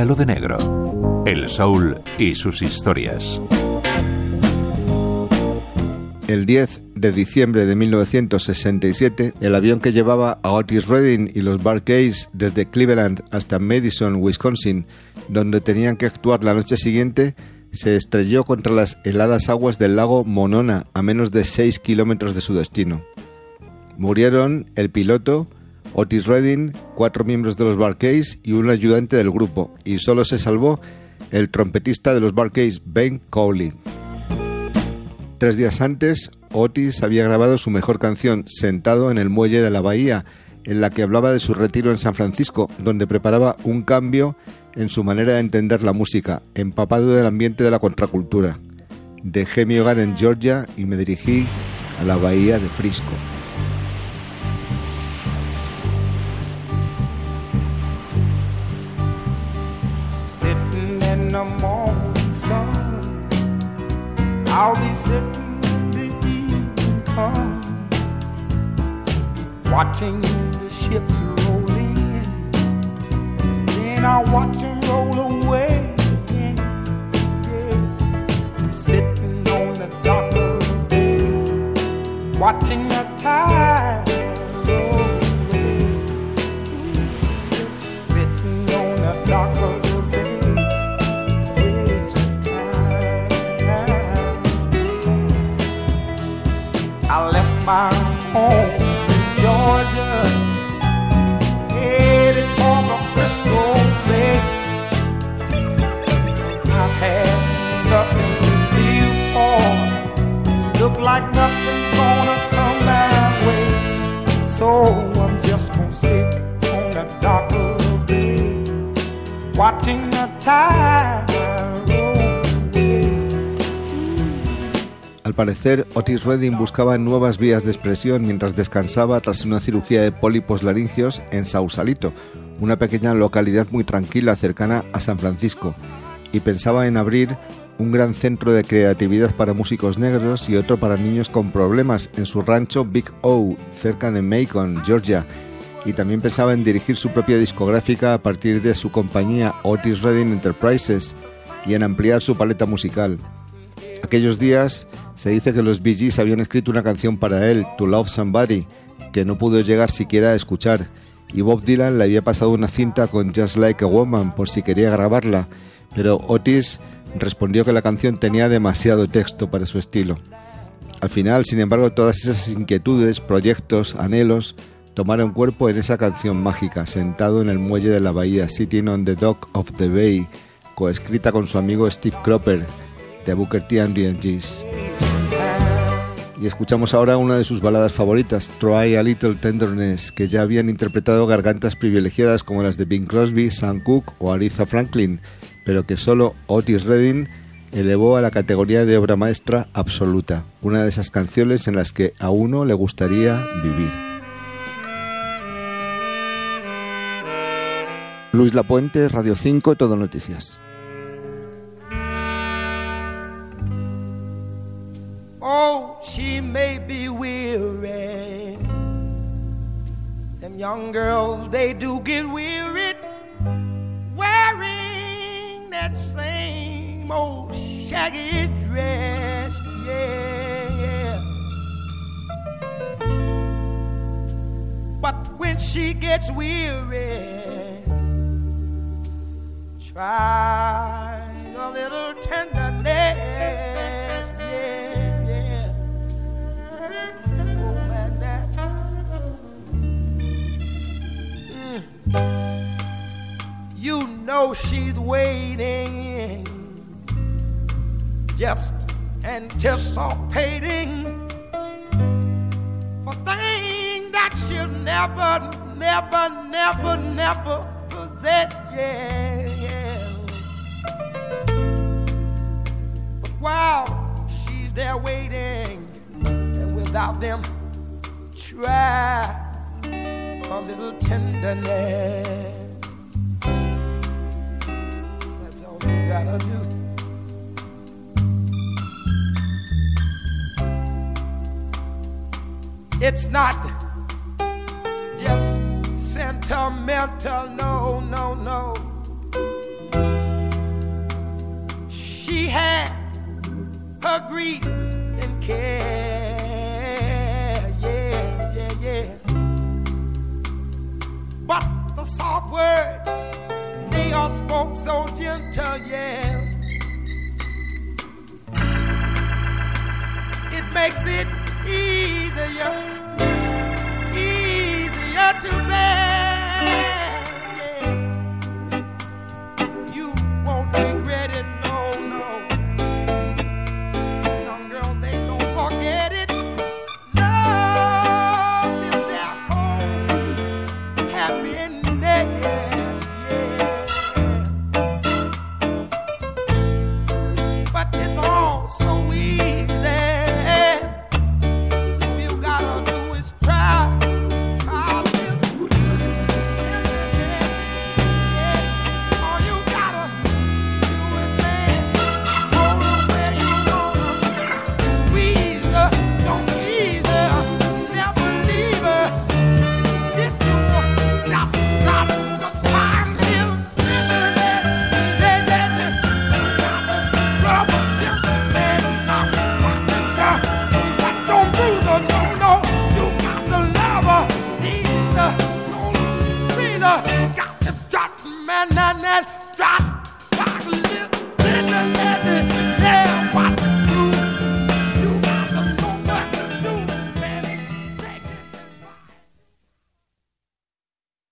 Pétalo de Negro. El soul y sus historias. El 10 de diciembre de 1967, el avión que llevaba a Otis Redding y los Barclays desde Cleveland hasta Madison, Wisconsin, donde tenían que actuar la noche siguiente, se estrelló contra las heladas aguas del lago Monona, a menos de 6 kilómetros de su destino. Murieron el piloto, Otis Redding, cuatro miembros de los Barclays y un ayudante del grupo, y solo se salvó el trompetista de los Barclays, Ben Cowley. Tres días antes, Otis había grabado su mejor canción, Sentado en el Muelle de la Bahía, en la que hablaba de su retiro en San Francisco, donde preparaba un cambio en su manera de entender la música, empapado del ambiente de la contracultura. Dejé mi hogar en Georgia y me dirigí a la bahía de Frisco. I'll be sitting when the evening comes, watching the ships roll in. Then I'll watch them roll away again. I'm sitting on the dock of the bay, watching the tide my home in Georgia, headed for the Frisco Bay. I've had nothing to live for. Look like nothing's gonna come my way. So I'm just gonna sit on the dock of the bay, watching the tide. Al parecer, Otis Redding buscaba nuevas vías de expresión mientras descansaba tras una cirugía de pólipos laringios en Sausalito, una pequeña localidad muy tranquila cercana a San Francisco, y pensaba en abrir un gran centro de creatividad para músicos negros y otro para niños con problemas en su rancho Big O, cerca de Macon, Georgia, y también pensaba en dirigir su propia discográfica a partir de su compañía Otis Redding Enterprises y en ampliar su paleta musical. Aquellos días se dice que los Bee Gees habían escrito una canción para él, To Love Somebody, que no pudo llegar siquiera a escuchar, y Bob Dylan le había pasado una cinta con Just Like a Woman por si quería grabarla, pero Otis respondió que la canción tenía demasiado texto para su estilo. Al final, sin embargo, todas esas inquietudes, proyectos, anhelos, tomaron cuerpo en esa canción mágica, sentado en el muelle de la bahía, Sitting on the Dock of the Bay, coescrita con su amigo Steve Cropper, de Booker T and Gees. Y escuchamos ahora una de sus baladas favoritas, Try a Little Tenderness, que ya habían interpretado gargantas privilegiadas como las de Bing Crosby, Sam Cooke o Aretha Franklin, pero que solo Otis Redding elevó a la categoría de obra maestra absoluta, una de esas canciones en las que a uno le gustaría vivir. Luis Lapuente, Radio 5, Todo Noticias. She may be weary. Them young girls, they do get wearied wearing that same old shaggy dress. Yeah, yeah. But when she gets weary, try a little tenderness. Know she's waiting, just anticipating for things that she'll never, never, never, never possess. Yeah, yeah. But while she's there waiting, and without them, try a little tenderness. It's not just sentimental, no, no, no. She has her grief and care, yeah, yeah, yeah. But the soft words, they are spoken gentle, yeah. It makes it easier, drop